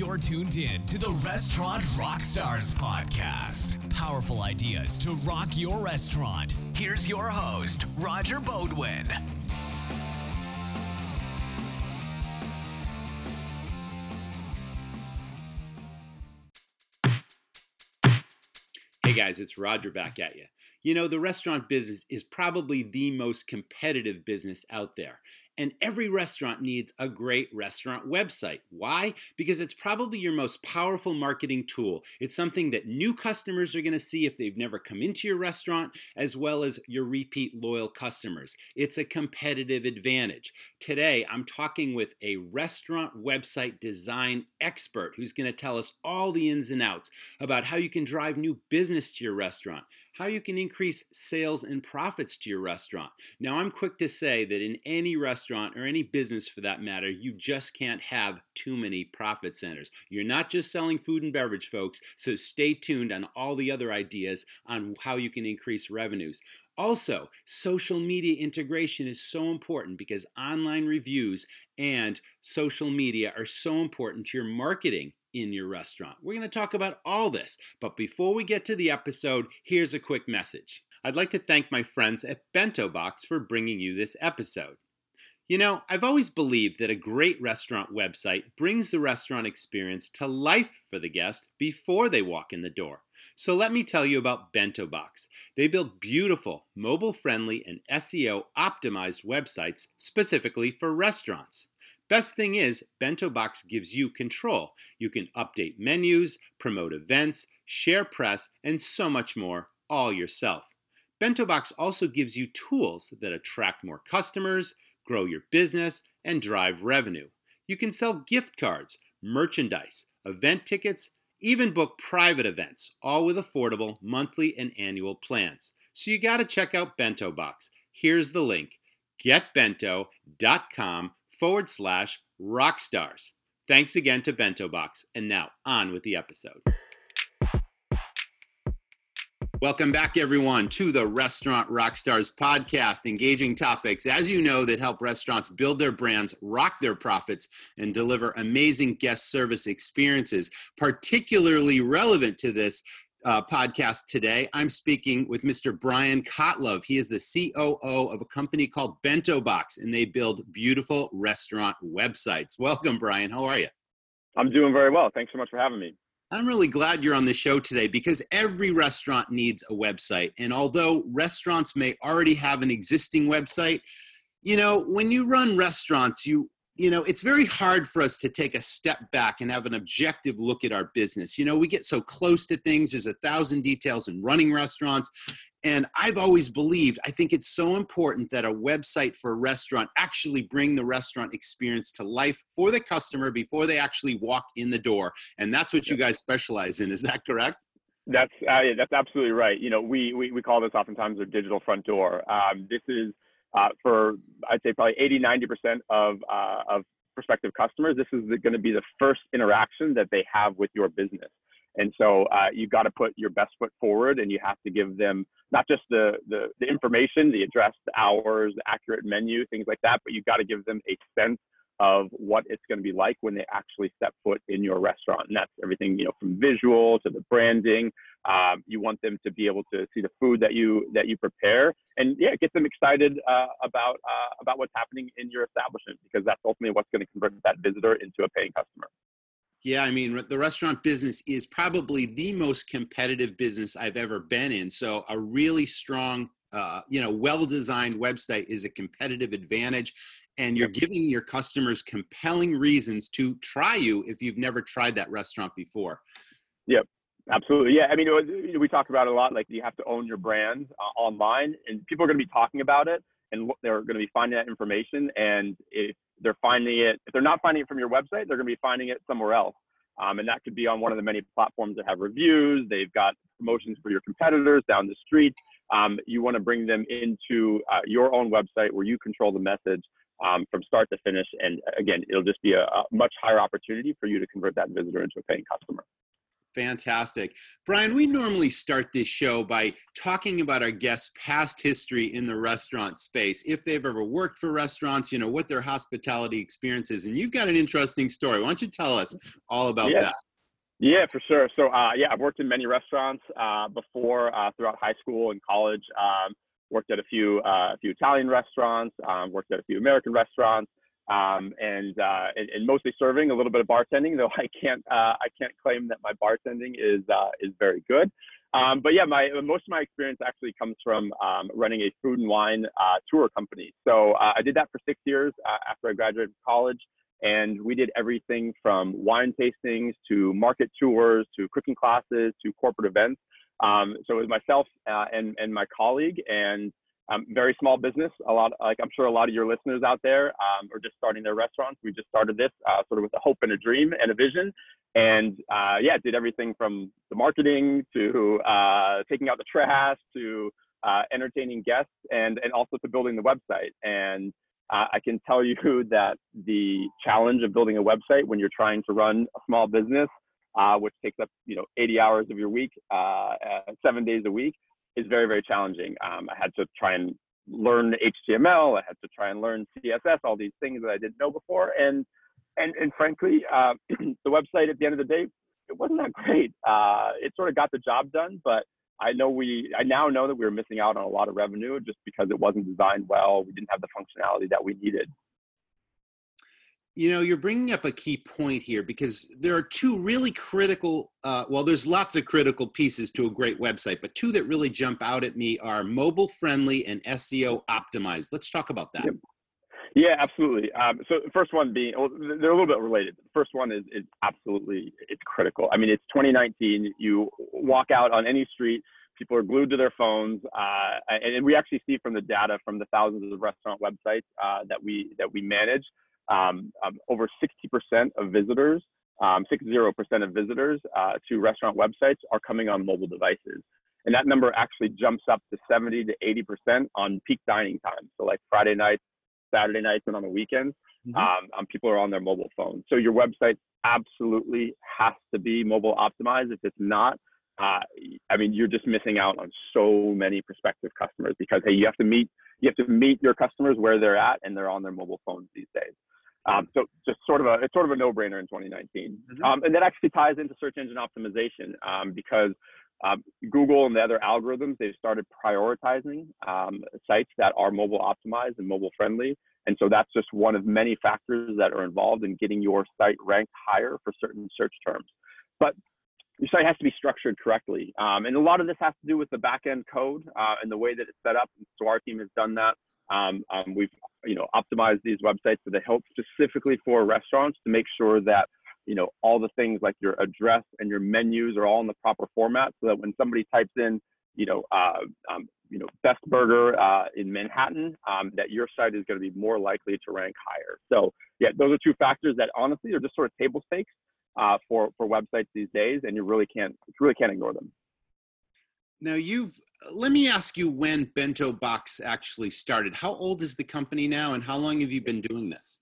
You're tuned in to the Restaurant Rockstars podcast. Powerful ideas to rock your restaurant. Here's your host, Roger Beaudoin. Hey guys, it's Roger back at you. You know, the restaurant business is probably the most competitive business out there. And every restaurant needs a great restaurant website. Why? Because it's probably your most powerful marketing tool. It's something that new customers are going to see if they've never come into your restaurant, as well as your repeat loyal customers. It's a competitive advantage. Today, I'm talking with a restaurant website design expert who's going to tell us all the ins and outs about how you can drive new business to your restaurant, how you can increase sales and profits to your restaurant. Now, I'm quick to say that in any restaurant or any business for that matter, you just can't have too many profit centers. You're not just selling food and beverage, folks, so stay tuned on all the other ideas on how you can increase revenues. Also, social media integration is so important because online reviews and social media are so important to your marketing in your restaurant. We're going to talk about all this, but before we get to the episode, here's a quick message. I'd like to thank my friends at Bento Box for bringing you this episode. You know, I've always believed that a great restaurant website brings the restaurant experience to life for the guest before they walk in the door. So let me tell you about Bento Box. They build beautiful, mobile friendly, and SEO optimized websites specifically for restaurants. Best thing is, Bento Box gives you control. You can update menus, promote events, share press, and so much more all yourself. Bento Box also gives you tools that attract more customers, grow your business, and drive revenue. You can sell gift cards, merchandise, event tickets, even book private events, all with affordable monthly and annual plans. So you got to check out Bento Box. Here's the link getbento.com forward slash rockstars. Thanks again to Bento Box, and now on with the episode. Welcome back, everyone, to the Restaurant Rockstars podcast, engaging topics, as you know, that help restaurants build their brands, rock their profits, and deliver amazing guest service experiences. Particularly relevant to this uh, podcast today. I'm speaking with Mr. Brian Kotlov. He is the COO of a company called Bento Box, and they build beautiful restaurant websites. Welcome, Brian. How are you? I'm doing very well. Thanks so much for having me. I'm really glad you're on the show today because every restaurant needs a website. And although restaurants may already have an existing website, you know, when you run restaurants, you you know, it's very hard for us to take a step back and have an objective look at our business. You know, we get so close to things, there's a thousand details in running restaurants. And I've always believed, I think it's so important that a website for a restaurant actually bring the restaurant experience to life for the customer before they actually walk in the door. And that's what you guys specialize in. Is that correct? That's uh, that's absolutely right. You know, we, we we call this oftentimes a digital front door. Um, this is uh, for I'd say probably 80, 90% of, uh, of prospective customers, this is going to be the first interaction that they have with your business. And so uh, you've got to put your best foot forward and you have to give them not just the, the, the information, the address, the hours, the accurate menu, things like that, but you've got to give them a sense of what it's going to be like when they actually step foot in your restaurant. And that's everything, you know, from visual to the branding. Um, you want them to be able to see the food that you that you prepare, and yeah, get them excited uh, about uh, about what's happening in your establishment because that's ultimately what's going to convert that visitor into a paying customer. Yeah, I mean, the restaurant business is probably the most competitive business I've ever been in. So, a really strong, uh, you know, well designed website is a competitive advantage and you're giving your customers compelling reasons to try you if you've never tried that restaurant before. Yep, absolutely. Yeah, I mean, we talk about it a lot. Like you have to own your brand uh, online, and people are going to be talking about it, and they're going to be finding that information. And if they're finding it, if they're not finding it from your website, they're going to be finding it somewhere else. Um, and that could be on one of the many platforms that have reviews. They've got promotions for your competitors down the street. Um, you want to bring them into uh, your own website where you control the message um, from start to finish. And again, it'll just be a, a, much higher opportunity for you to convert that visitor into a paying customer. Fantastic. Brian, we normally start this show by talking about our guests' past history in the restaurant space. If they've ever worked for restaurants, you know, what their hospitality experience is. And you've got an interesting story. Why don't you tell us all about yeah. that? Yeah, for sure. So, uh, yeah, I've worked in many restaurants uh, before uh, throughout high school and college. Um, worked at a few, uh, a few Italian restaurants, um, worked at a few American restaurants um, and, uh, and, and mostly serving a little bit of bartending. Though I can't uh, I can't claim that my bartending is uh, is very good. Um, but yeah, my most of my experience actually comes from um, running a food and wine uh, tour company. So uh, I did that for six years after I graduated college. And we did everything from wine tastings to market tours to cooking classes to corporate events. Um, so it was myself uh, and, and my colleague, and um, very small business. A lot, like I'm sure a lot of your listeners out there um, are just starting their restaurants. We just started this uh, sort of with a hope and a dream and a vision, and uh, yeah, did everything from the marketing to uh, taking out the trash to uh, entertaining guests and and also to building the website. And uh, I can tell you that the challenge of building a website when you're trying to run a small business, uh, which takes up you know 80 hours of your week, seven days a week is very, very challenging. Um, I had to try and learn HTML. I had to try and learn CSS, all these things that I didn't know before. And and and frankly, uh, the website at the end of the day, it wasn't that great. Uh, it sort of got the job done, but I know we, I now know that we were missing out on a lot of revenue just because it wasn't designed well. We didn't have the functionality that we needed you know you're bringing up a key point here because there are two really critical uh, well there's lots of critical pieces to a great website but two that really jump out at me are mobile friendly and seo optimized. Let's talk about that. Yeah absolutely. Um, so the first one being well, they're a little bit related. The first one is, is absolutely it's critical. I mean it's 2019 you walk out on any street people are glued to their phones uh, and, and, we actually see from the data from the thousands of restaurant websites uh, that we that we manage um, um, over 60% of visitors, um, 60% of visitors uh, to restaurant websites are coming on mobile devices. And that number actually jumps up to 70 to 80% on peak dining time. So like Friday nights, Saturday nights, and on the weekends, mm-hmm. um, um, people are on their mobile phones. So your website absolutely has to be mobile optimized. If it's not, uh, I mean, you're just missing out on so many prospective customers because hey, you have to meet you have to meet your customers where they're at, and they're on their mobile phones these days. Um, so just sort of a it's sort of a no-brainer in 2019, mm-hmm. um, and that actually ties into search engine optimization um, because um, Google and the other algorithms they've started prioritizing um, sites that are mobile optimized and mobile friendly, and so that's just one of many factors that are involved in getting your site ranked higher for certain search terms. But your site has to be structured correctly, um, and a lot of this has to do with the back-end code uh, and the way that it's set up. So our team has done that. Um, um, we've you know optimized these websites so they help specifically for restaurants to make sure that you know all the things like your address and your menus are all in the proper format so that when somebody types in you know uh, um, you know best burger uh, in Manhattan um, that your site is going to be more likely to rank higher. So yeah, those are two factors that honestly are just sort of table stakes uh, for for websites these days, and you really can't you really can't ignore them. Now you've let me ask you when Bento Box actually started. How old is the company now, and how long have you been doing this?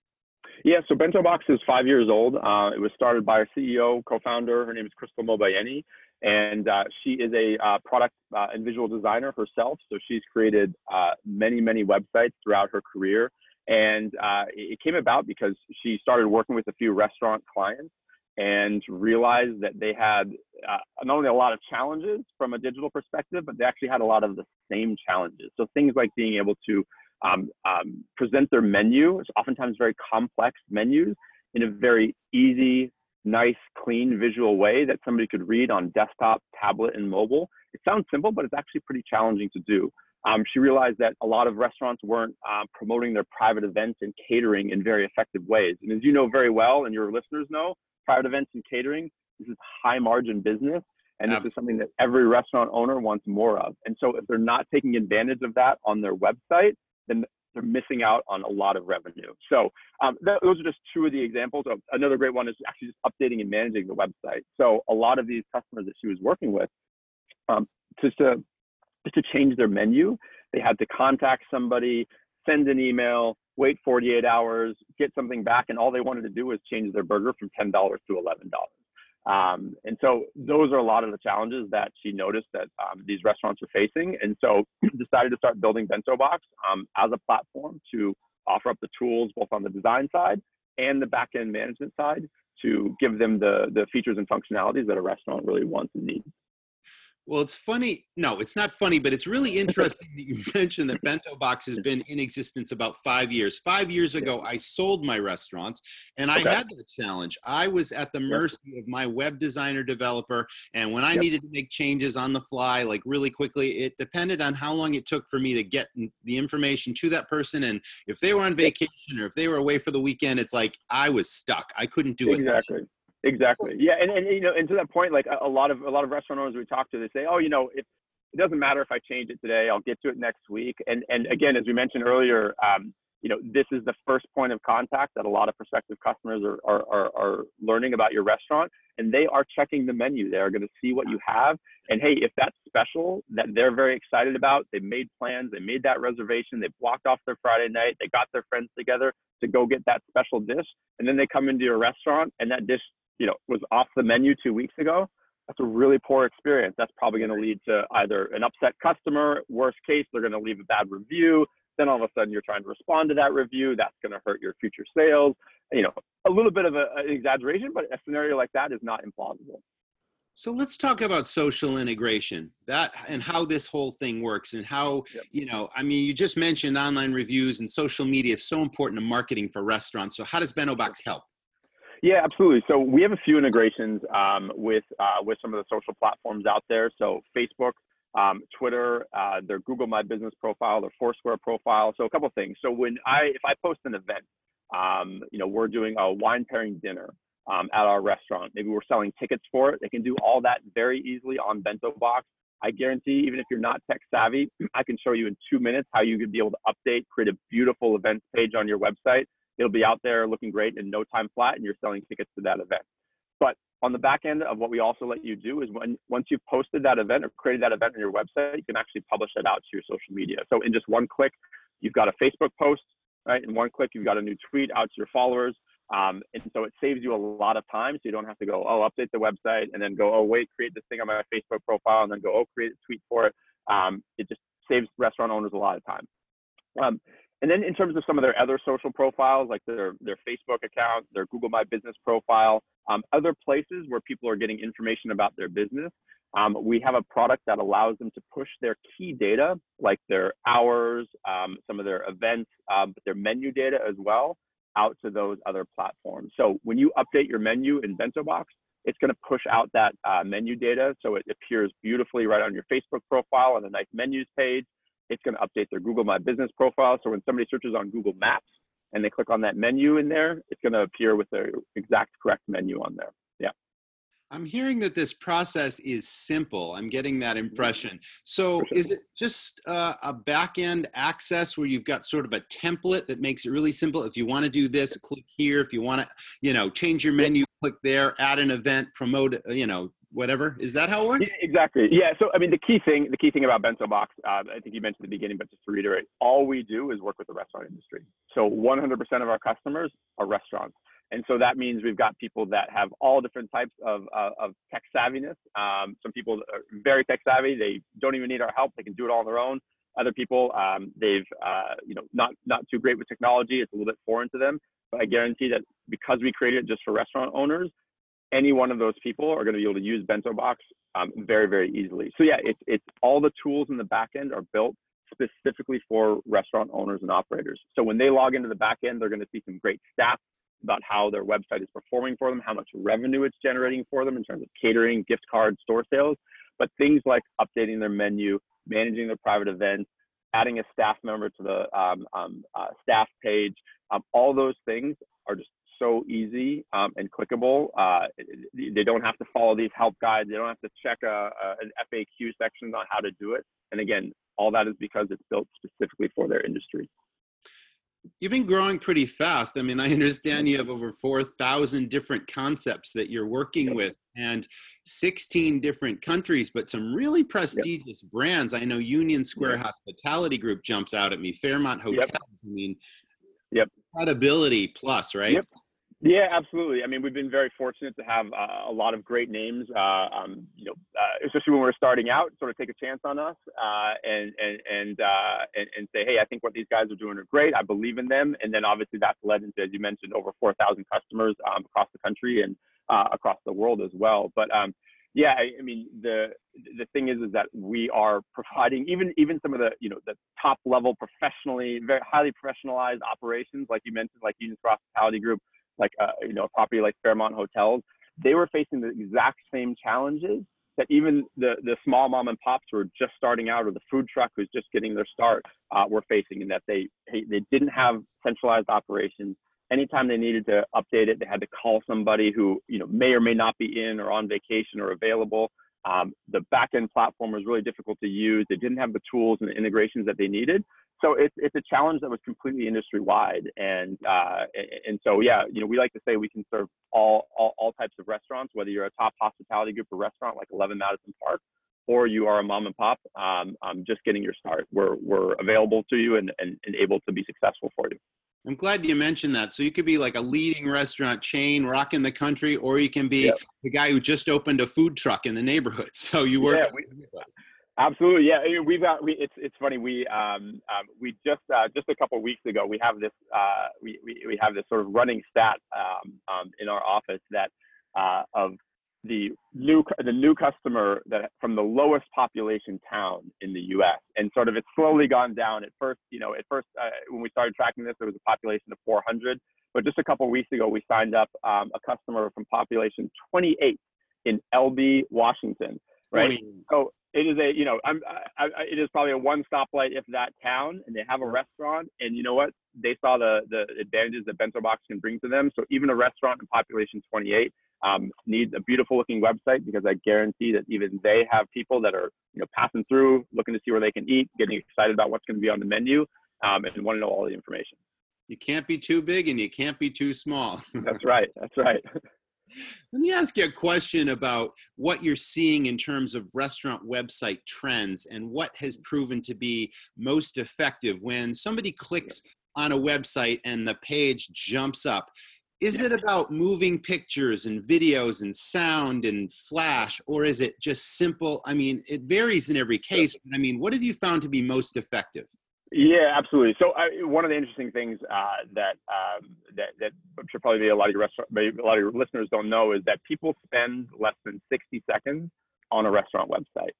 Yeah, so Bento Box is five years old. Uh, it was started by our CEO, co-founder. Her name is Krystle Mobayeni, and uh, she is a uh, product uh, and visual designer herself. So she's created uh, many, many websites throughout her career, and uh, it came about because she started working with a few restaurant clients and realized that they had uh, not only a lot of challenges from a digital perspective, but they actually had a lot of the same challenges. So things like being able to um, um, present their menu, oftentimes very complex menus, in a very easy, nice, clean visual way that somebody could read on desktop, tablet, and mobile. It sounds simple, but it's actually pretty challenging to do. Um, she realized that a lot of restaurants weren't uh, promoting their private events and catering in very effective ways. And as you know very well, and your listeners know, private events and catering, this is high margin business. And Absolutely. this is something that every restaurant owner wants more of. And so if they're not taking advantage of that on their website, then they're missing out on a lot of revenue. So um, th- those are just two of the examples. Of, another great one is actually just updating and managing the website. So a lot of these customers that she was working with, um, just to just to change their menu, they had to contact somebody, send an email, wait 48 hours, get something back, and all they wanted to do was change their burger from $10 to $11. Um, and so those are a lot of the challenges that she noticed that um, these restaurants are facing. And so decided to start building Bento Box um, as a platform to offer up the tools both on the design side and the back end management side to give them the, the features and functionalities that a restaurant really wants and needs. Well, it's funny. No, it's not funny, but it's really interesting that you mentioned that Bento Box has been in existence about five years. Five years ago, I sold my restaurants and I okay. had the challenge. I was at the mercy yep. of my web designer developer. And when I yep. needed to make changes on the fly, like really quickly, it depended on how long it took for me to get the information to that person. And if they were on vacation or if they were away for the weekend, it's like I was stuck. I couldn't do it. Exactly. Exactly. Yeah, and, and you know, and to that point, like a, lot of a lot of restaurant owners we talk to, they say, oh, you know, if it doesn't matter if I change it today, I'll get to it next week. And and again, as we mentioned earlier, um, you know, this is the first point of contact that a lot of prospective customers are are, are, are learning about your restaurant, and they are checking the menu. They are going to see what you have, and hey, if that's special that they're very excited about, they made plans, they made that reservation, they blocked off their Friday night, they got their friends together to go get that special dish, and then they come into your restaurant and that dish you know was off the menu two weeks ago that's a really poor experience. That's probably going to lead to either an upset customer worst case they're going to leave a bad review then all of a sudden you're trying to respond to that review that's going to hurt your future sales. You know a little bit of a, an exaggeration but a scenario like that is not implausible. So let's talk about social integration that and how this whole thing works and how yep. you know i mean you just mentioned online reviews and social media is so important to marketing for restaurants so how does BentoBox help yeah, absolutely. So we have a few integrations um, with uh, with some of the social platforms out there. So Facebook, um, Twitter, uh, their Google My Business profile, their Foursquare profile. So a couple things. So when I if I post an event, um, you know, we're doing a wine pairing dinner um, at our restaurant. Maybe we're selling tickets for it. They can do all that very easily on Bento Box. I guarantee, even if you're not tech savvy, I can show you in two minutes how you could be able to update, create a beautiful events page on your website it'll be out there looking great in no time flat and you're selling tickets to that event. But on the back end of what we also let you do is when once you've posted that event or created that event on your website, you can actually publish that out to your social media. So in just one click, you've got a Facebook post, right? In one click, you've got a new tweet out to your followers. Um, and so it saves you a lot of time. So you don't have to go, oh, update the website and then go, oh, wait, create this thing on my Facebook profile and then go, oh, create a tweet for it. Um, it just saves restaurant owners a lot of time. Um, and then in terms of some of their other social profiles, like their, their Facebook account, their Google My Business profile, um, other places where people are getting information about their business, um, we have a product that allows them to push their key data, like their hours, um, some of their events, um, their menu data as well, out to those other platforms. So when you update your menu in BentoBox, it's going to push out that uh, menu data so it appears beautifully right on your Facebook profile on a nice menus page it's going to update their Google My Business profile. So when somebody searches on Google Maps and they click on that menu in there, it's going to appear with the exact correct menu on there. Yeah. I'm hearing that this process is simple. I'm getting that mm-hmm. impression. So, sure. is it just uh, a back end access where you've got sort of a template that makes it really simple? If you want to do this, click here. If you want to, you know, change your menu, click there. Add an event, promote, you know, whatever. Is that how it works? Yeah, exactly. Yeah. So I mean, the key thing, the key thing about Bento Box, uh, I think you mentioned at the beginning, but just to reiterate, all we do is work with the restaurant industry. So 100% of our customers are restaurants. And so that means we've got people that have all different types of, uh, of tech savviness. Um, some people are very tech savvy. They don't even need our help. They can do it all on their own. Other people, um, they've, uh, you know, not, not too great with technology. It's a little bit foreign to them. But I guarantee that because we created it just for restaurant owners, any one of those people are going to be able to use Bento Box um, very, very easily. So yeah, it's it's all the tools in the back end are built specifically for restaurant owners and operators. So when they log into the back end, they're going to see some great stats about how their website is performing for them, how much revenue it's generating for them in terms of catering, gift cards, store sales. But things like updating their menu, managing their private events, adding a staff member to the um, um, uh, staff page, um, all those things are just so easy um, and clickable. Uh, they don't have to follow these help guides. They don't have to check a, a, an FAQ section on how to do it. And again, all that is because it's built specifically for their industry. You've been growing pretty fast. I mean, I understand you have over 4,000 different concepts that you're working yep. with and 16 different countries, but some really prestigious yep. brands. I know Union Square yep. Hospitality Group jumps out at me, Fairmont Hotels. I mean, yep. credibility plus, right? Yep. Yeah, absolutely. I mean, we've been very fortunate to have uh, a lot of great names. Uh, um, you know, uh, especially when we're starting out, sort of take a chance on us uh, and and and, uh, and, and say, hey, I think what these guys are doing are great. I believe in them. And then obviously that's led into, as you mentioned, over 4,000 customers um, across the country and uh, across the world as well. But um, yeah, I, I, mean, the the thing is, is that we are providing even even some of the you know the top level professionally, very highly professionalized operations, like you mentioned, like Union Hospitality Group like uh, you know a property like Fairmont Hotels, they were facing the exact same challenges that even the the small mom and pops who just starting out or the food truck who's just getting their start uh, were facing, and that they they didn't have centralized operations. Anytime they needed to update it, they had to call somebody who you know may or may not be in or on vacation or available. Um, the backend platform was really difficult to use. They didn't have the tools and the integrations that they needed so it's it's a challenge that was completely industry wide, and uh, and so yeah, you know, we like to say we can serve all, all all types of restaurants, whether you're a top hospitality group or restaurant like 11 Madison Park, or you are a mom and pop, um, um, just getting your start. We're we're available to you and, and and able to be successful for you. I'm glad you mentioned that. So you could be like a leading restaurant chain, rocking the country, or you can be yep. the guy who just opened a food truck in the neighborhood. So you work. Yeah, we, Absolutely, yeah. We've got. We, it's it's funny. We um, um we just uh, just a couple weeks ago we have this uh we, we we have this sort of running stat um, um in our office that uh of the new the new customer that from the lowest population town in the U.S. and sort of it's slowly gone down. At first, you know, at first uh, when we started tracking this, there was a population of 400, but just a couple weeks ago we signed up um, a customer from population 28 in Elbe, Washington. Right. 20. So it is a you know I'm I, I, it is probably a one stoplight if that town, and they have a restaurant, and you know what they saw the the advantages that Bento Box can bring to them. So even a restaurant in population 28 um, needs a beautiful looking website because I guarantee that even they have people that are you know passing through, looking to see where they can eat, getting excited about what's going to be on the menu, um, and want to know all the information. You can't be too big and you can't be too small. that's right. That's right. Let me ask you a question about what you're seeing in terms of restaurant website trends and what has proven to be most effective when somebody clicks on a website and the page jumps up. Is it about moving pictures and videos and sound and flash, or is it just simple? I mean, it varies in every case, but I mean, what have you found to be most effective? Yeah, absolutely. So I, one of the interesting things uh, that um, that that should probably be a lot of your restaurant, a lot of your listeners don't know is that people spend less than 60 seconds on a restaurant website.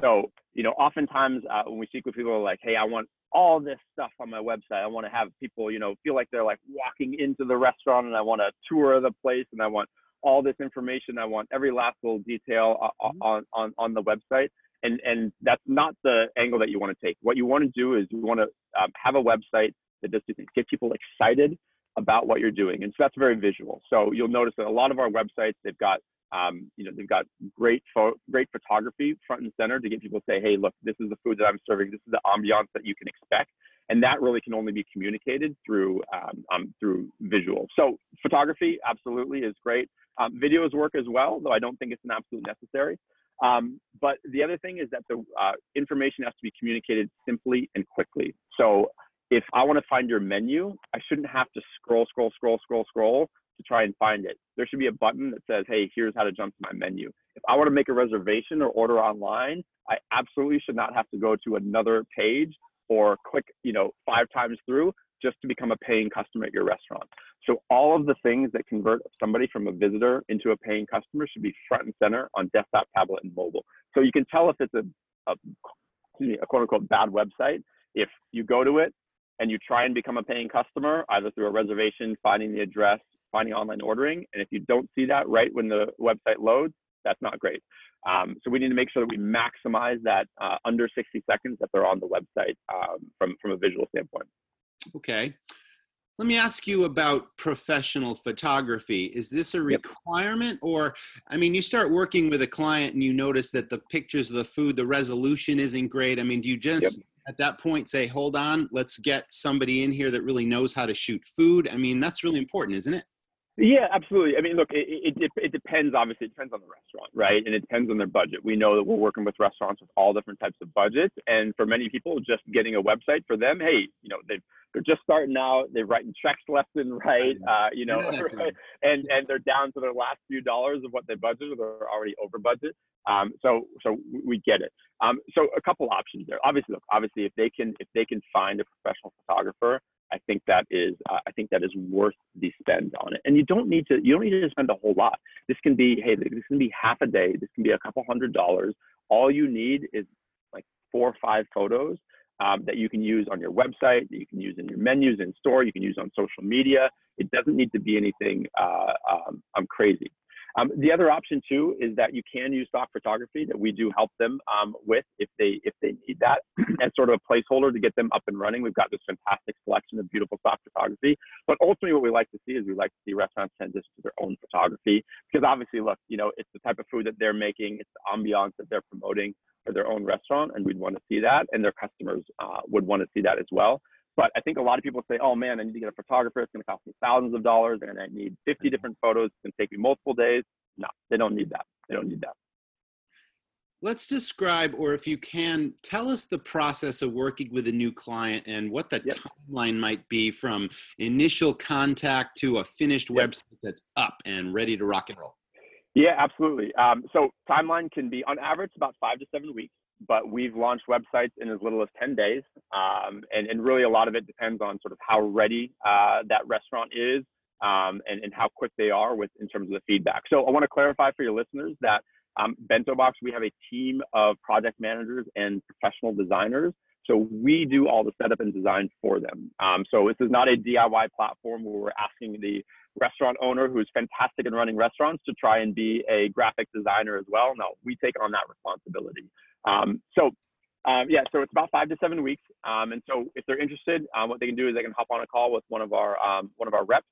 So you know, oftentimes uh, when we speak with people, like, "Hey, I want all this stuff on my website. I want to have people, you know, feel like they're like walking into the restaurant, and I want a tour of the place, and I want all this information. I want every last little detail mm-hmm. on on on the website." And and that's not the angle that you want to take. What you want to do is you want to um, have a website that does two things: get people excited about what you're doing, and so that's very visual. So you'll notice that a lot of our websites they've got um, you know they've got great pho- great photography front and center to get people to say, hey, look, this is the food that I'm serving. This is the ambiance that you can expect, and that really can only be communicated through um, um, through visual. So photography absolutely is great. Um, videos work as well, though I don't think it's an absolute necessary. Um, but the other thing is that the uh, information has to be communicated simply and quickly. So if I want to find your menu, I shouldn't have to scroll, scroll, scroll, scroll, scroll to try and find it. There should be a button that says, hey, here's how to jump to my menu. If I want to make a reservation or order online, I absolutely should not have to go to another page or click, you know, five times through just to become a paying customer at your restaurant. So all of the things that convert somebody from a visitor into a paying customer should be front and center on desktop, tablet, and mobile. So you can tell if it's a, a, a quote unquote bad website if you go to it and you try and become a paying customer, either through a reservation, finding the address, finding online ordering. And if you don't see that right when the website loads, that's not great. Um, so we need to make sure that we maximize that uh, under 60 seconds that they're on the website um, from, from a visual standpoint. Okay. Let me ask you about professional photography. Is this a requirement or I mean you start working with a client and you notice that the pictures of the food the resolution isn't great. I mean do you just yep. at that point say hold on, let's get somebody in here that really knows how to shoot food? I mean that's really important, isn't it? Yeah, absolutely. I mean, look, it, it, it depends. Obviously, it depends on the restaurant, right? And it depends on their budget. We know that we're working with restaurants with all different types of budgets, and for many people, just getting a website for them, hey, you know, they they're just starting out. They're writing checks left and right, uh, you know, right? and and they're down to their last few dollars of what they budgeted. Or they're already over budget. Um, so so we get it. Um, so a couple options there. Obviously, look, obviously, if they can if they can find a professional photographer I think that is uh, I think that is worth the spend on it. And you don't need to you don't need to spend a whole lot. This can be hey this can be half a day. This can be a couple hundred dollars. All you need is like four or five photos um, that you can use on your website, that you can use in your menus in store, you can use on social media. It doesn't need to be anything uh, um, I'm crazy. Um, the other option too is that you can use stock photography that we do help them um, with if they if they need that as sort of a placeholder to get them up and running. We've got this fantastic selection of beautiful stock photography. But ultimately, what we like to see is we like to see restaurants transition to their own photography because obviously, look, you know, it's the type of food that they're making, it's the ambiance that they're promoting for their own restaurant, and we'd want to see that, and their customers uh, would want to see that as well. But I think a lot of people say, oh man, I need to get a photographer. It's going to cost me thousands of dollars and I need 50 mm-hmm. different photos. It's going to take me multiple days. No, they don't need that. They don't need that. Let's describe, or if you can, tell us the process of working with a new client and what the yep. timeline might be from initial contact to a finished yep. website that's up and ready to rock and roll. Yeah, absolutely. Um, so timeline can be on average about five to seven weeks but we've launched websites in as little as 10 days. Um, and, and really a lot of it depends on sort of how ready uh, that restaurant is um, and, and how quick they are with in terms of the feedback. So I want to clarify for your listeners that um, Bento Box, we have a team of project managers and professional designers. So we do all the setup and design for them. Um, so this is not a DIY platform where we're asking the restaurant owner who's fantastic in running restaurants to try and be a graphic designer as well. No, we take on that responsibility. Um, so um, yeah, so it's about five to seven weeks. Um, and so if they're interested, um, what they can do is they can hop on a call with one of our um, one of our reps,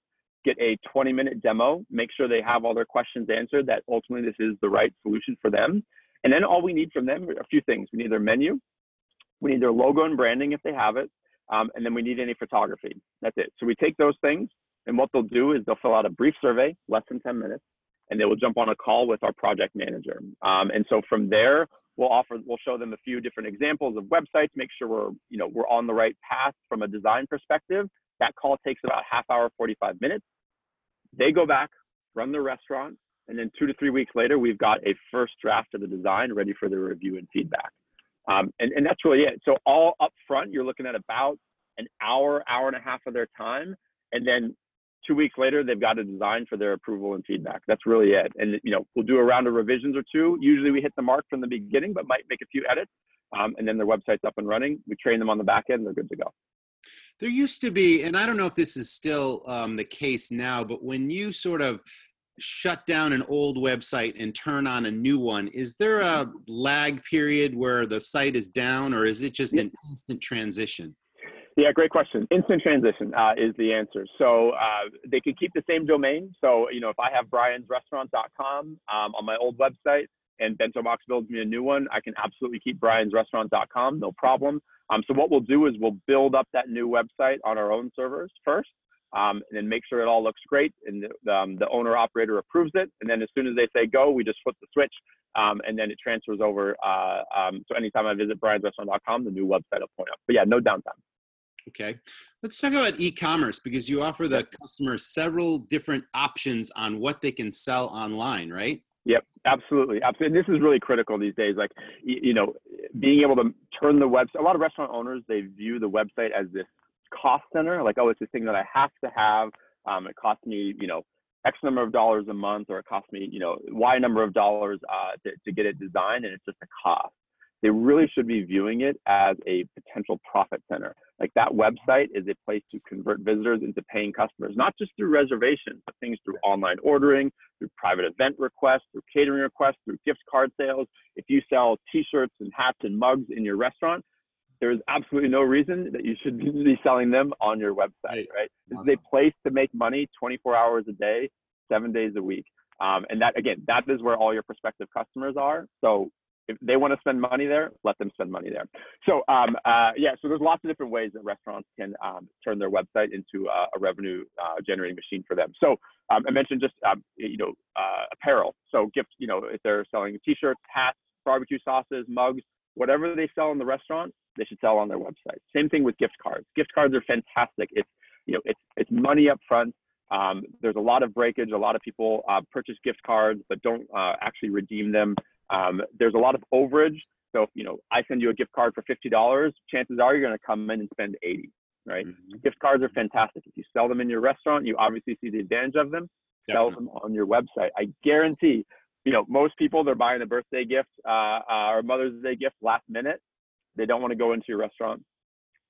get a 20 minute demo, make sure they have all their questions answered, that ultimately this is the right solution for them. And then all we need from them are a few things. We need their menu, we need their logo and branding if they have it, um, and then we need any photography. That's it. So we take those things, and what they'll do is they'll fill out a brief survey, less than 10 minutes, and they will jump on a call with our project manager. Um, and so from there, we'll offer, we'll show them a few different examples of websites, make sure we're, you know, we're on the right path from a design perspective. That call takes about half hour, 45 minutes. They go back, run the restaurant, and then two to three weeks later, we've got a first draft of the design ready for the review and feedback. Um, and, and that's really it. So all up front, you're looking at about an hour, hour and a half of their time. And then two weeks later, they've got a design for their approval and feedback. That's really it. And you know, we'll do a round of revisions or two. Usually, we hit the mark from the beginning, but might make a few edits. Um, and then their website's up and running. We train them on the back end. They're good to go. There used to be, and I don't know if this is still um, the case now, but when you sort of shut down an old website and turn on a new one, is there a lag period where the site is down, or is it just an instant transition? Yeah, great question. Instant transition uh, is the answer. So uh, they can keep the same domain. So, you know, if I have briansrestaurant.com um, on my old website and Bento Box builds me a new one, I can absolutely keep briansrestaurant.com, no problem. Um, so what we'll do is we'll build up that new website on our own servers first. Um, and then make sure it all looks great and the, um, the, owner operator approves it. And then as soon as they say go, we just flip the switch um, and then it transfers over. Uh, um, so anytime I visit briansrestaurant.com, the new website will point up. But yeah, no downtime. Okay. Let's talk about e-commerce because you offer the customer several different options on what they can sell online, right? Yep, absolutely, absolutely. And this is really critical these days. Like, you know, being able to turn the website. A lot of restaurant owners they view the website as this cost center. Like, oh, it's this thing that I have to have. Um, it costs me, you know, X number of dollars a month, or it costs me, you know, Y number of dollars uh, to, to get it designed, and it's just a cost they really should be viewing it as a potential profit center. Like that website is a place to convert visitors into paying customers, not just through reservations, but things through online ordering, through private event requests, through catering requests, through gift card sales. If you sell t-shirts and hats and mugs in your restaurant, there's absolutely no reason that you should be selling them on your website, right? This awesome. is a place to make money 24 hours a day, seven days a week. Um, and that again, that is where all your prospective customers are. So if they want to spend money there, let them spend money there. So um, uh, yeah, so there's lots of different ways that restaurants can um, turn their website into a, a revenue uh, generating machine for them. So um, I mentioned just um, you know uh, apparel. So gift, you know, if they're selling t-shirts, hats, barbecue sauces, mugs, whatever they sell in the restaurant, they should sell on their website. Same thing with gift cards. Gift cards are fantastic. It's you know it's it's money up front. Um, there's a lot of breakage. A lot of people uh, purchase gift cards but don't uh, actually redeem them. Um, there's a lot of overage. So if you know I send you a gift card for fifty dollars, chances are you're going to come in and spend eighty. Right? Mm-hmm. Gift cards are fantastic. If you sell them in your restaurant, you obviously see the advantage of them. Definitely. Sell them on your website. I guarantee. You know, most people they're buying a birthday gift uh, uh or Mother's Day gift last minute. They don't want to go into your restaurant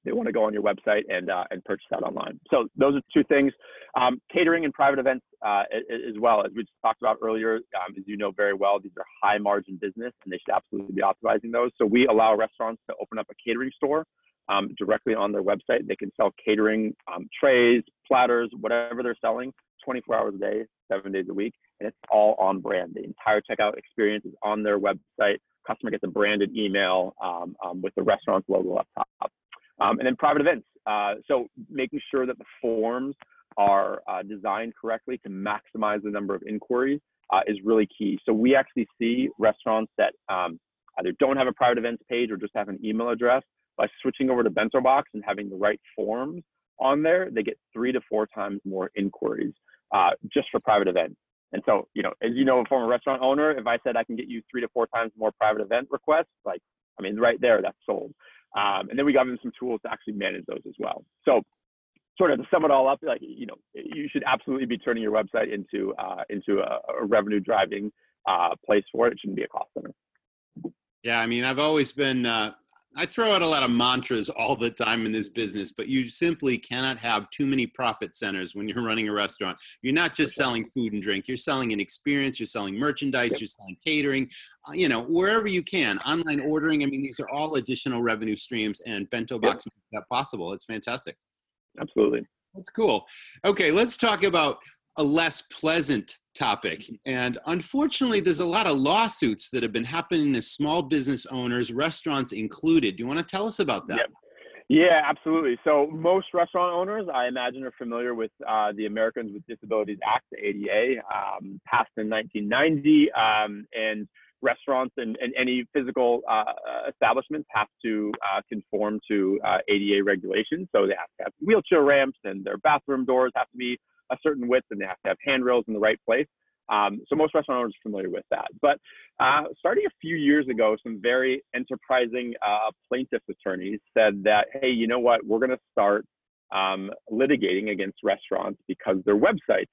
they want to go on your website and uh, and purchase that online. So those are two things. Um, catering and private events uh, as well, as we just talked about earlier, um, as you know very well, these are high margin business and they should absolutely be optimizing those. So we allow restaurants to open up a catering store um, directly on their website. They can sell catering um, trays, platters, whatever they're selling, 24 hours a day, seven days a week, and it's all on brand. The entire checkout experience is on their website. Customer gets a branded email um, um, with the restaurant's logo up top. Um, and then private events. Uh, so making sure that the forms are uh, designed correctly to maximize the number of inquiries uh, is really key. So we actually see restaurants that um, either don't have a private events page or just have an email address. By switching over to Bento Box and having the right forms on there, they get three to four times more inquiries uh, just for private events. And so, you know, as you know, a former restaurant owner, if I said I can get you three to four times more private event requests, like, I mean, right there, that's sold. Um, and then we got them some tools to actually manage those as well. So sort of to sum it all up, like, you know, you should absolutely be turning your website into, uh, into a, a revenue driving uh, place for it. It shouldn't be a cost center. Yeah, I mean, I've always been uh, I throw out a lot of mantras all the time in this business, but you simply cannot have too many profit centers when you're running a restaurant. You're not just selling food and drink, you're selling an experience, you're selling merchandise, you're selling catering, uh, you know, wherever you can. Online ordering, I mean, these are all additional revenue streams, and Bento Box yep. makes that possible. It's fantastic. Absolutely. That's cool. Okay, let's talk about a less pleasant topic. And unfortunately, there's a lot of lawsuits that have been happening to small business owners, restaurants included. Do you want to tell us about that? Yeah, absolutely. So most restaurant owners, I imagine, are familiar with uh, the Americans with Disabilities Act, the ADA, um, passed in 1990, um, and restaurants and, and any physical uh, establishments have to uh, conform to uh, ADA regulations. So they have to have wheelchair ramps, and their bathroom doors have to be a certain width and they have to have handrails in the right place. Um, so most restaurant owners are familiar with that. But uh, starting a few years ago, some very enterprising uh, plaintiffs attorneys said that, hey, you know what? We're going to start um, litigating against restaurants because their websites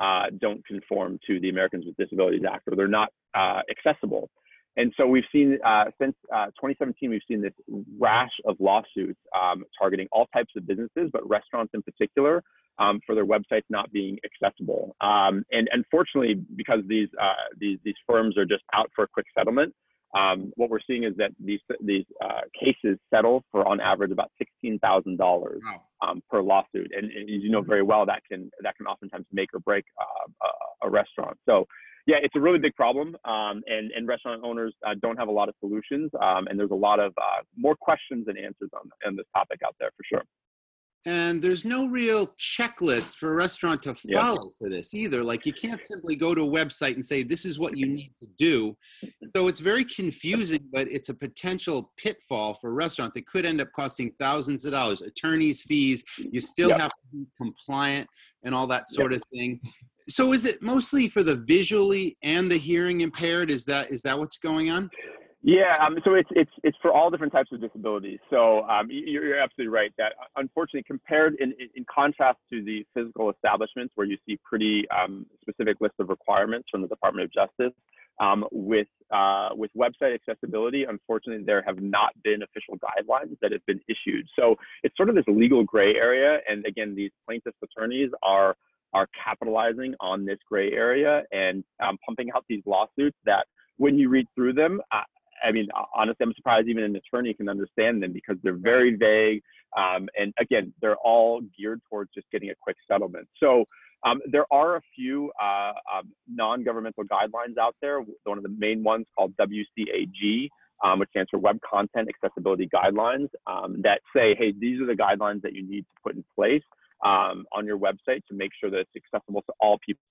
uh, don't conform to the Americans with Disabilities Act or they're not uh, accessible. And so we've seen uh, since uh, 2017, we've seen this rash of lawsuits um, targeting all types of businesses, but restaurants in particular, um, for their websites not being accessible. Um, and unfortunately, because these, uh, these, these firms are just out for a quick settlement, um, what we're seeing is that these, these uh, cases settle for on average about $16,000 wow. Um, per lawsuit. And, and, as you know very well, that can, that can oftentimes make or break uh, a, a, restaurant. So yeah, it's a really big problem, um, and and restaurant owners uh, don't have a lot of solutions, um, and there's a lot of uh, more questions than answers on, on this topic out there for sure. And there's no real checklist for a restaurant to follow for this either. Like you can't simply go to a website and say this is what you need to do. So it's very confusing but it's a potential pitfall for a restaurant that could end up costing thousands of dollars attorneys fees you still have to be compliant and all that sort of thing so is it mostly for the visually and the hearing impaired is that is that what's going on yeah, um, so it's it's it's for all different types of disabilities. So um, you're, you're, absolutely right that uh, unfortunately, compared in in contrast to the physical establishments where you see pretty um, specific list of requirements from the Department of Justice, um, with uh, with website accessibility, unfortunately, there have not been official guidelines that have been issued. So it's sort of this legal gray area, and again, these plaintiffs' attorneys are are capitalizing on this gray area and um, pumping out these lawsuits that when you read through them, uh, I mean, honestly, I'm surprised even an attorney can understand them because they're very vague. Um, and again, they're all geared towards just getting a quick settlement. So Um, there are a few uh, um, non-governmental guidelines out there. One of the main ones called WCAG, um, which stands for Web Content Accessibility Guidelines, um, that say, hey, these are the guidelines that you need to put in place um, on your website to make sure that it's accessible to all people.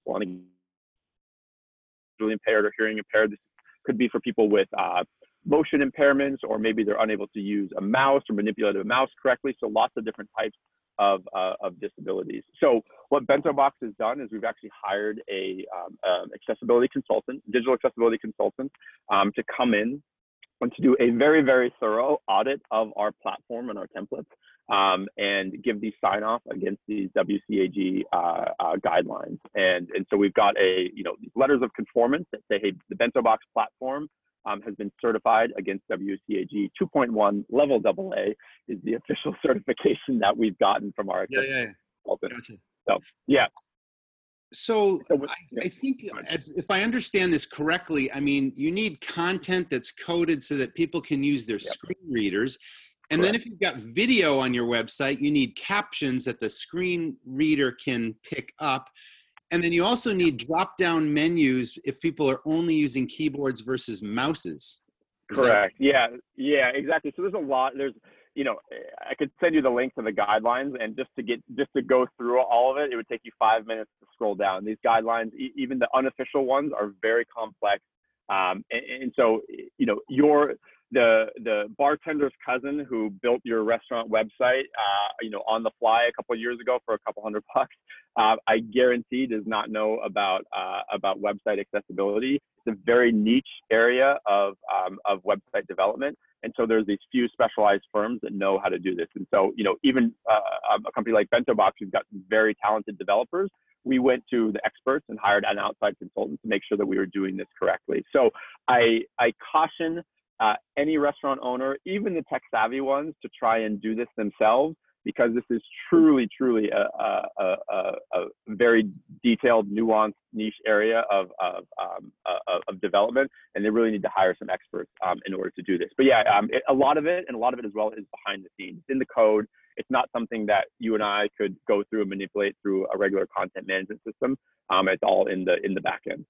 Visually impaired or hearing impaired. This could be for people with uh, motion impairments, or maybe they're unable to use a mouse or manipulate a mouse correctly. So lots of different types of, uh, of disabilities. So what BentoBox has done is we've actually hired a um, um, accessibility consultant, digital accessibility consultant, um, to come in and to do a very, very thorough audit of our platform and our templates um, and give these sign off against these WCAG uh, uh, guidelines. And, and so we've got a, you know, letters of conformance that say, hey, the BentoBox platform um, has been certified against WCAG 2.1 level AA is the official certification that we've gotten from our yeah, yeah, yeah. Gotcha. So yeah. So, so I, I, think as if I understand this correctly, I mean you need content that's coded so that people can use their yep. screen readers. And Correct. then if you've got video on your website, you need captions that the screen reader can pick up. And then you also need drop down menus if people are only using keyboards versus mouses. Is Correct. That- yeah. Yeah, exactly. So there's a lot, there's, you know, I could send you the link to the guidelines and just to get, just to go through all of it, it would take you five minutes to scroll down. These guidelines, e- even the unofficial ones are very complex. Um, and, and so, you know, your, the the bartender's cousin who built your restaurant website, uh, you know, on the fly a couple years ago for a couple hundred bucks, uh, I guarantee does not know about uh, about website accessibility. It's a very niche area of um, of website development, and so there's these few specialized firms that know how to do this. And so, you know, even uh, a company like BentoBox, who's got very talented developers, we went to the experts and hired an outside consultant to make sure that we were doing this correctly. So I I caution uh, any restaurant owner, even the tech savvy ones, to try and do this themselves because this is truly, truly a, a, a, a very detailed, nuanced niche area of, of, um, uh, of development, and they really need to hire some experts um, in order to do this. But yeah, um, it, a lot of it, and a lot of it as well, is behind the scenes. In the code. It's not something that you and I could go through and manipulate through a regular content management system. Um, it's all in the in the back end.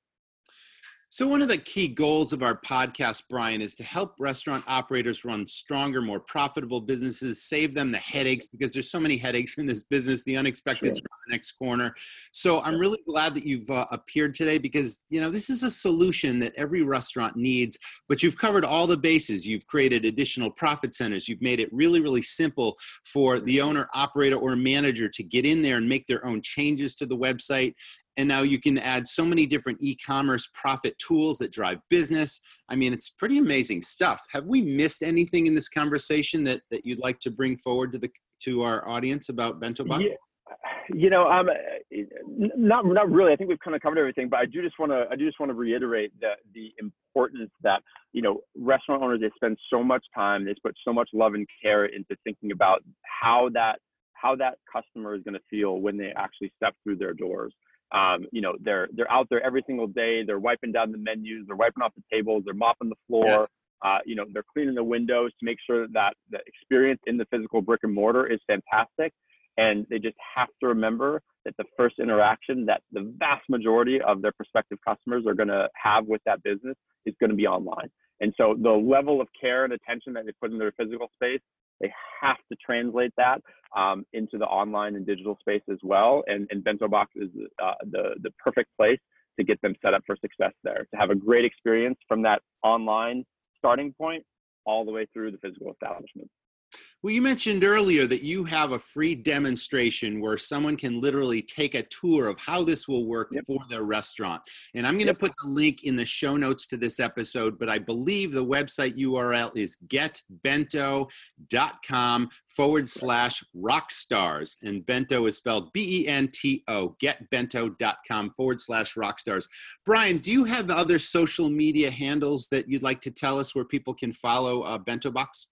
So, one of the key goals of our podcast, Brian, is to help restaurant operators run stronger, more profitable businesses, save them the headaches because there's so many headaches in this business. The unexpected sure. around the next corner. So, I'm really glad that you've uh, appeared today because you know this is a solution that every restaurant needs. But you've covered all the bases. You've created additional profit centers. You've made it really, really simple for the owner, operator, or manager to get in there and make their own changes to the website and now you can add so many different e-commerce profit tools that drive business. I mean it's pretty amazing stuff. Have we missed anything in this conversation that, that you'd like to bring forward to the to our audience about BentoBox yeah. you know um not not really. I think we've kind of covered everything but i do just want to i do just want to reiterate that the importance that you know restaurant owners they spend so much time they put so much love and care into thinking about how that how that customer is going to feel when they actually step through their doors um, you know, they're they're out there every single day. They're wiping down the menus. They're wiping off the tables. They're mopping the floor. Yes. Uh, you know, they're cleaning the windows to make sure that the experience in the physical brick and mortar is fantastic. And they just have to remember that the first interaction that the vast majority of their prospective customers are going to have with that business is going to be online. And so the level of care and attention that they put in their physical space they have to translate that um, into the online and digital space as well. And, and BentoBox is uh, the, the perfect place to get them set up for success there, to have a great experience from that online starting point all the way through the physical establishment. Well, you mentioned earlier that you have a free demonstration where someone can literally take a tour of how this will work yep. for their restaurant. And I'm going to yep. put the link in the show notes to this episode, but I believe the website URL is getbento.com forward slash rockstars. And bento is spelled B E N T O, getbento.com forward slash rockstars. Brian, do you have other social media handles that you'd like to tell us where people can follow uh, BentoBox?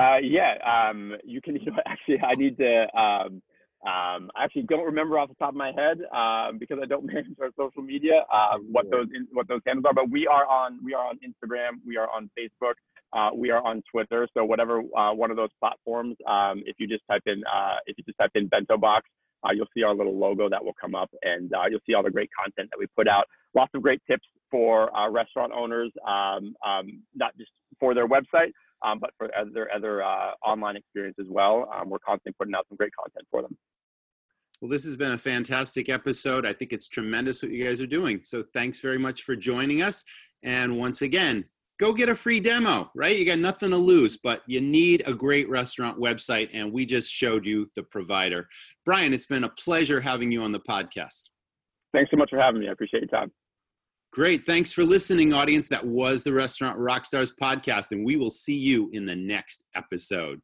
Uh, yeah, um, you can. You know, actually, I need to. Um, um, I actually don't remember off the top of my head um, because I don't manage our social media uh, what those in, what those handles are. But we are on we are on Instagram, we are on Facebook, uh, we are on Twitter. So whatever uh, one of those platforms, um, if you just type in uh, if you just type in BentoBox, uh, you'll see our little logo that will come up, and uh, you'll see all the great content that we put out. Lots of great tips for restaurant owners, um, um, not just for their website, um, but for their other uh, online experience as well. Um, we're constantly putting out some great content for them. Well, this has been a fantastic episode. I think it's tremendous what you guys are doing. So thanks very much for joining us. And once again, go get a free demo, right? You got nothing to lose, but you need a great restaurant website. And we just showed you the provider. Brian, it's been a pleasure having you on the podcast. Thanks so much for having me. I appreciate your time. Great. Thanks for listening, audience. That was the Restaurant Rockstars podcast, and we will see you in the next episode.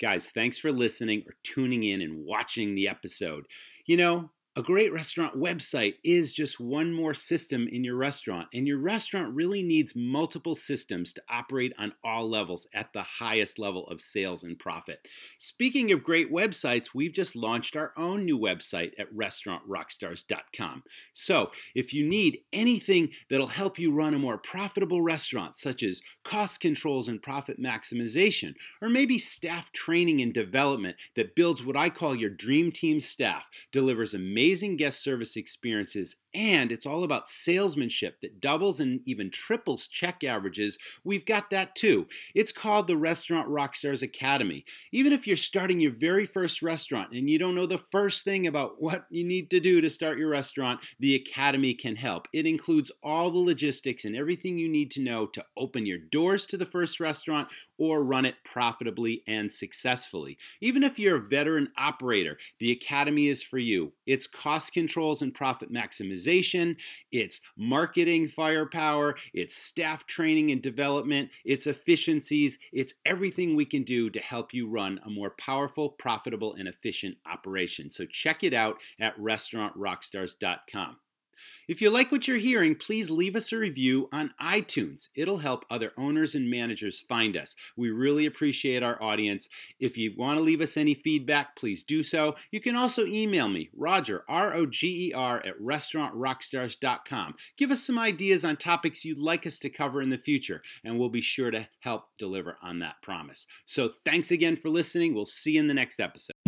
Guys, thanks for listening or tuning in and watching the episode. You know, a great restaurant website is just one more system in your restaurant, and your restaurant really needs multiple systems to operate on all levels at the highest level of sales and profit. Speaking of great websites, we've just launched our own new website at restaurantrockstars.com. So, if you need anything that'll help you run a more profitable restaurant, such as cost controls and profit maximization, or maybe staff training and development that builds what I call your dream team staff, delivers amazing amazing guest service experiences, and it's all about salesmanship that doubles and even triples check averages, we've got that too. It's called the Restaurant Rockstars Academy. Even if you're starting your very first restaurant and you don't know the first thing about what you need to do to start your restaurant, the Academy can help. It includes all the logistics and everything you need to know to open your doors to the first restaurant or run it profitably and successfully. Even if you're a veteran operator, the Academy is for you. It's cost controls and profit maximization, it's marketing firepower, it's staff training and development, it's efficiencies, it's everything we can do to help you run a more powerful, profitable, and efficient operation. So check it out at restaurantrockstars.com. If you like what you're hearing, please leave us a review on iTunes. It'll help other owners and managers find us. We really appreciate our audience. If you want to leave us any feedback, please do so. You can also email me, Roger, R O G E R, at restaurantrockstars.com. Give us some ideas on topics you'd like us to cover in the future, and we'll be sure to help deliver on that promise. So thanks again for listening. We'll see you in the next episode.